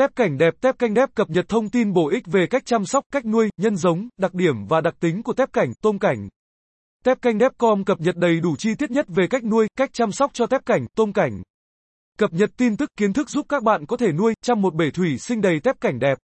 Tép cảnh đẹp Tép canh đép cập nhật thông tin bổ ích về cách chăm sóc, cách nuôi, nhân giống, đặc điểm và đặc tính của tép cảnh, tôm cảnh. Tép canh đép com cập nhật đầy đủ chi tiết nhất về cách nuôi, cách chăm sóc cho tép cảnh, tôm cảnh. Cập nhật tin tức, kiến thức giúp các bạn có thể nuôi, chăm một bể thủy sinh đầy tép cảnh đẹp.